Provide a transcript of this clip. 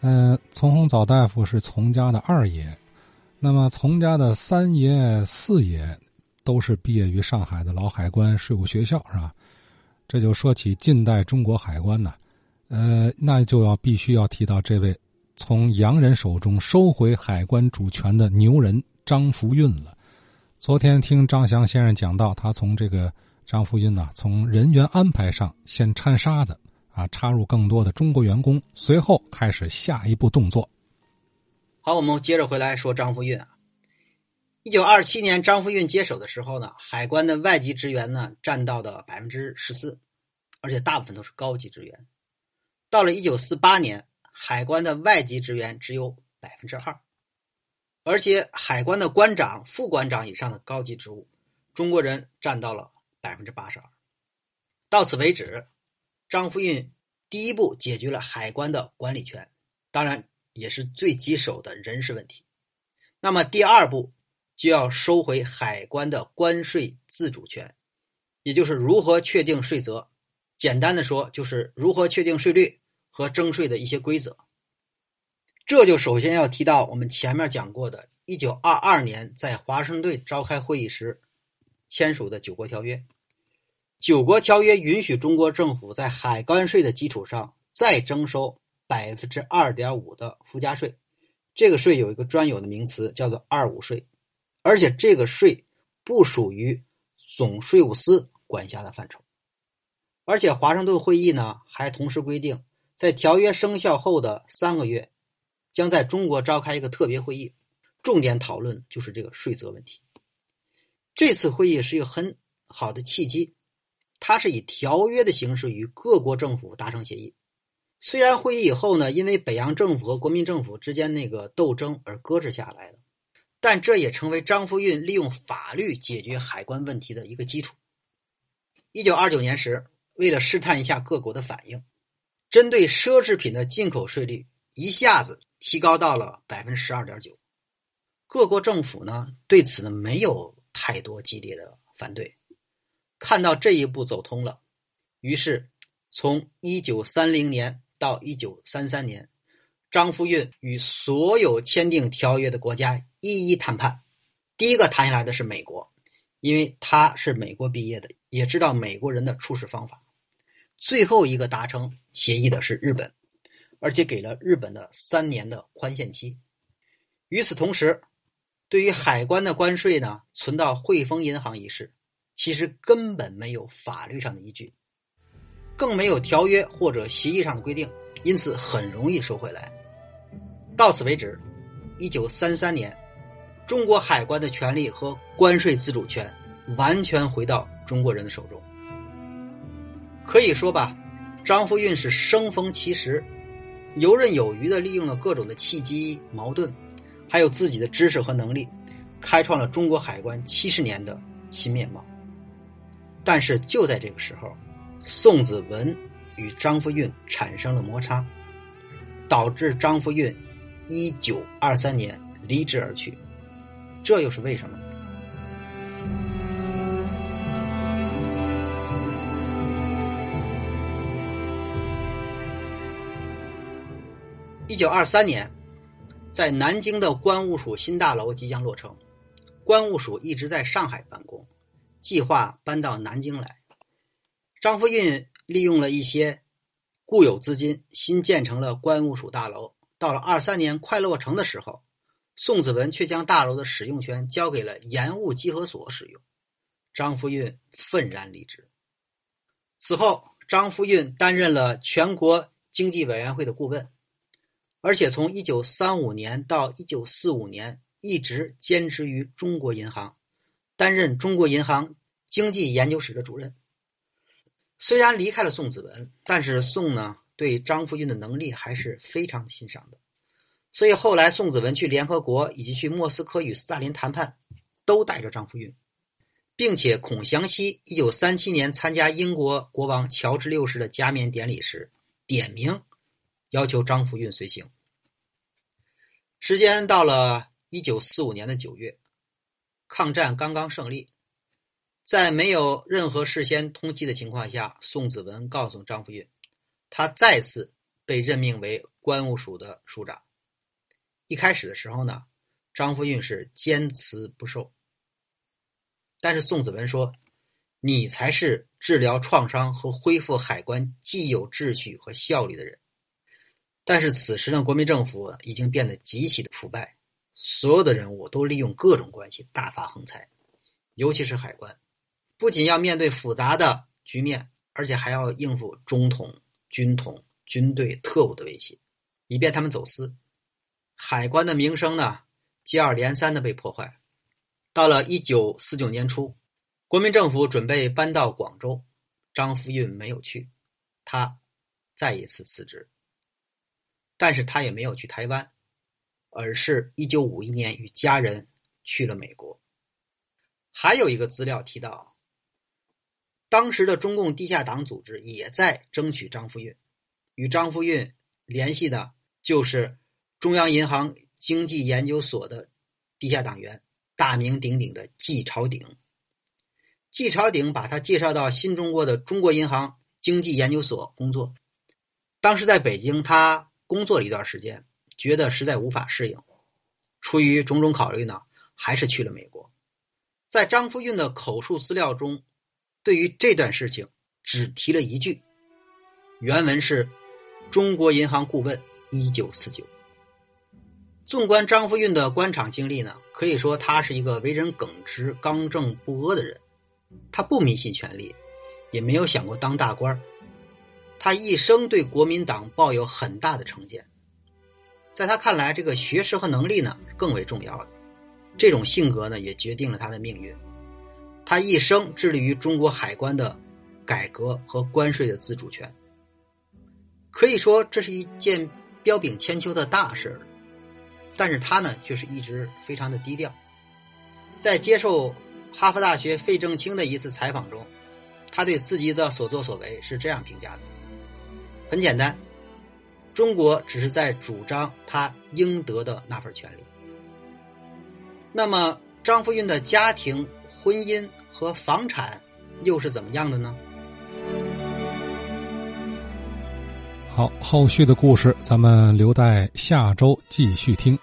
嗯，从洪早大夫是从家的二爷，那么从家的三爷、四爷都是毕业于上海的老海关税务学校，是吧？这就说起近代中国海关呢，呃，那就要必须要提到这位从洋人手中收回海关主权的牛人张福运了。昨天听张翔先生讲到，他从这个张福运呢，从人员安排上先掺沙子啊，插入更多的中国员工，随后开始下一步动作。好，我们接着回来说张福运啊。一九二七年，张福运接手的时候呢，海关的外籍职员呢占到的百分之十四，而且大部分都是高级职员。到了一九四八年，海关的外籍职员只有百分之二，而且海关的关长、副关长以上的高级职务，中国人占到了百分之八十二。到此为止，张福运第一步解决了海关的管理权，当然也是最棘手的人事问题。那么第二步。就要收回海关的关税自主权，也就是如何确定税则。简单的说，就是如何确定税率和征税的一些规则。这就首先要提到我们前面讲过的1922年在华盛顿召开会议时签署的九国条约。九国条约允许中国政府在海关税的基础上再征收百分之二点五的附加税，这个税有一个专有的名词，叫做“二五税”。而且这个税不属于总税务司管辖的范畴，而且华盛顿会议呢还同时规定，在条约生效后的三个月，将在中国召开一个特别会议，重点讨论就是这个税则问题。这次会议是一个很好的契机，它是以条约的形式与各国政府达成协议。虽然会议以后呢，因为北洋政府和国民政府之间那个斗争而搁置下来了。但这也成为张福运利用法律解决海关问题的一个基础。一九二九年时，为了试探一下各国的反应，针对奢侈品的进口税率一下子提高到了百分之十二点九。各国政府呢对此呢没有太多激烈的反对，看到这一步走通了，于是从一九三零年到一九三三年。张福运与所有签订条约的国家一一谈判，第一个谈下来的是美国，因为他是美国毕业的，也知道美国人的处事方法。最后一个达成协议的是日本，而且给了日本的三年的宽限期。与此同时，对于海关的关税呢，存到汇丰银行一事，其实根本没有法律上的依据，更没有条约或者协议上的规定，因此很容易收回来。到此为止，一九三三年，中国海关的权利和关税自主权完全回到中国人的手中。可以说吧，张富运是生逢其时，游刃有余的利用了各种的契机、矛盾，还有自己的知识和能力，开创了中国海关七十年的新面貌。但是就在这个时候，宋子文与张福运产生了摩擦，导致张福运。一九二三年离职而去，这又是为什么？一九二三年，在南京的关务署新大楼即将落成，关务署一直在上海办公，计划搬到南京来。张福运利用了一些固有资金，新建成了关务署大楼。到了二三年快落成的时候，宋子文却将大楼的使用权交给了盐务稽核所使用，张福运愤然离职。此后，张福运担任了全国经济委员会的顾问，而且从一九三五年到一九四五年一直兼职于中国银行，担任中国银行经济研究室的主任。虽然离开了宋子文，但是宋呢？对张福运的能力还是非常欣赏的，所以后来宋子文去联合国以及去莫斯科与斯大林谈判，都带着张福运，并且孔祥熙一九三七年参加英国国王乔治六世的加冕典礼时，点名要求张福运随行。时间到了一九四五年的九月，抗战刚刚胜利，在没有任何事先通缉的情况下，宋子文告诉张福运。他再次被任命为关务署的署长。一开始的时候呢，张福运是坚持不受。但是宋子文说：“你才是治疗创伤和恢复海关既有秩序和效率的人。”但是此时呢，国民政府已经变得极其的腐败，所有的人物都利用各种关系大发横财，尤其是海关，不仅要面对复杂的局面，而且还要应付中统、军统、军队、特务的威胁，以便他们走私。海关的名声呢，接二连三的被破坏。到了一九四九年初，国民政府准备搬到广州，张福运没有去，他再一次辞职。但是他也没有去台湾，而是一九五一年与家人去了美国。还有一个资料提到，当时的中共地下党组织也在争取张富运，与张富运联系的就是中央银行经济研究所的地下党员。大名鼎鼎的季朝鼎，季朝鼎把他介绍到新中国的中国银行经济研究所工作。当时在北京，他工作了一段时间，觉得实在无法适应，出于种种考虑呢，还是去了美国。在张福运的口述资料中，对于这段事情只提了一句，原文是：“中国银行顾问，一九四九。”纵观张福运的官场经历呢，可以说他是一个为人耿直、刚正不阿的人。他不迷信权力，也没有想过当大官他一生对国民党抱有很大的成见。在他看来，这个学识和能力呢更为重要的。这种性格呢，也决定了他的命运。他一生致力于中国海关的改革和关税的自主权。可以说，这是一件彪炳千秋的大事但是他呢，却是一直非常的低调。在接受哈佛大学费正清的一次采访中，他对自己的所作所为是这样评价的：很简单，中国只是在主张他应得的那份权利。那么，张福运的家庭、婚姻和房产又是怎么样的呢？好，后续的故事咱们留待下周继续听。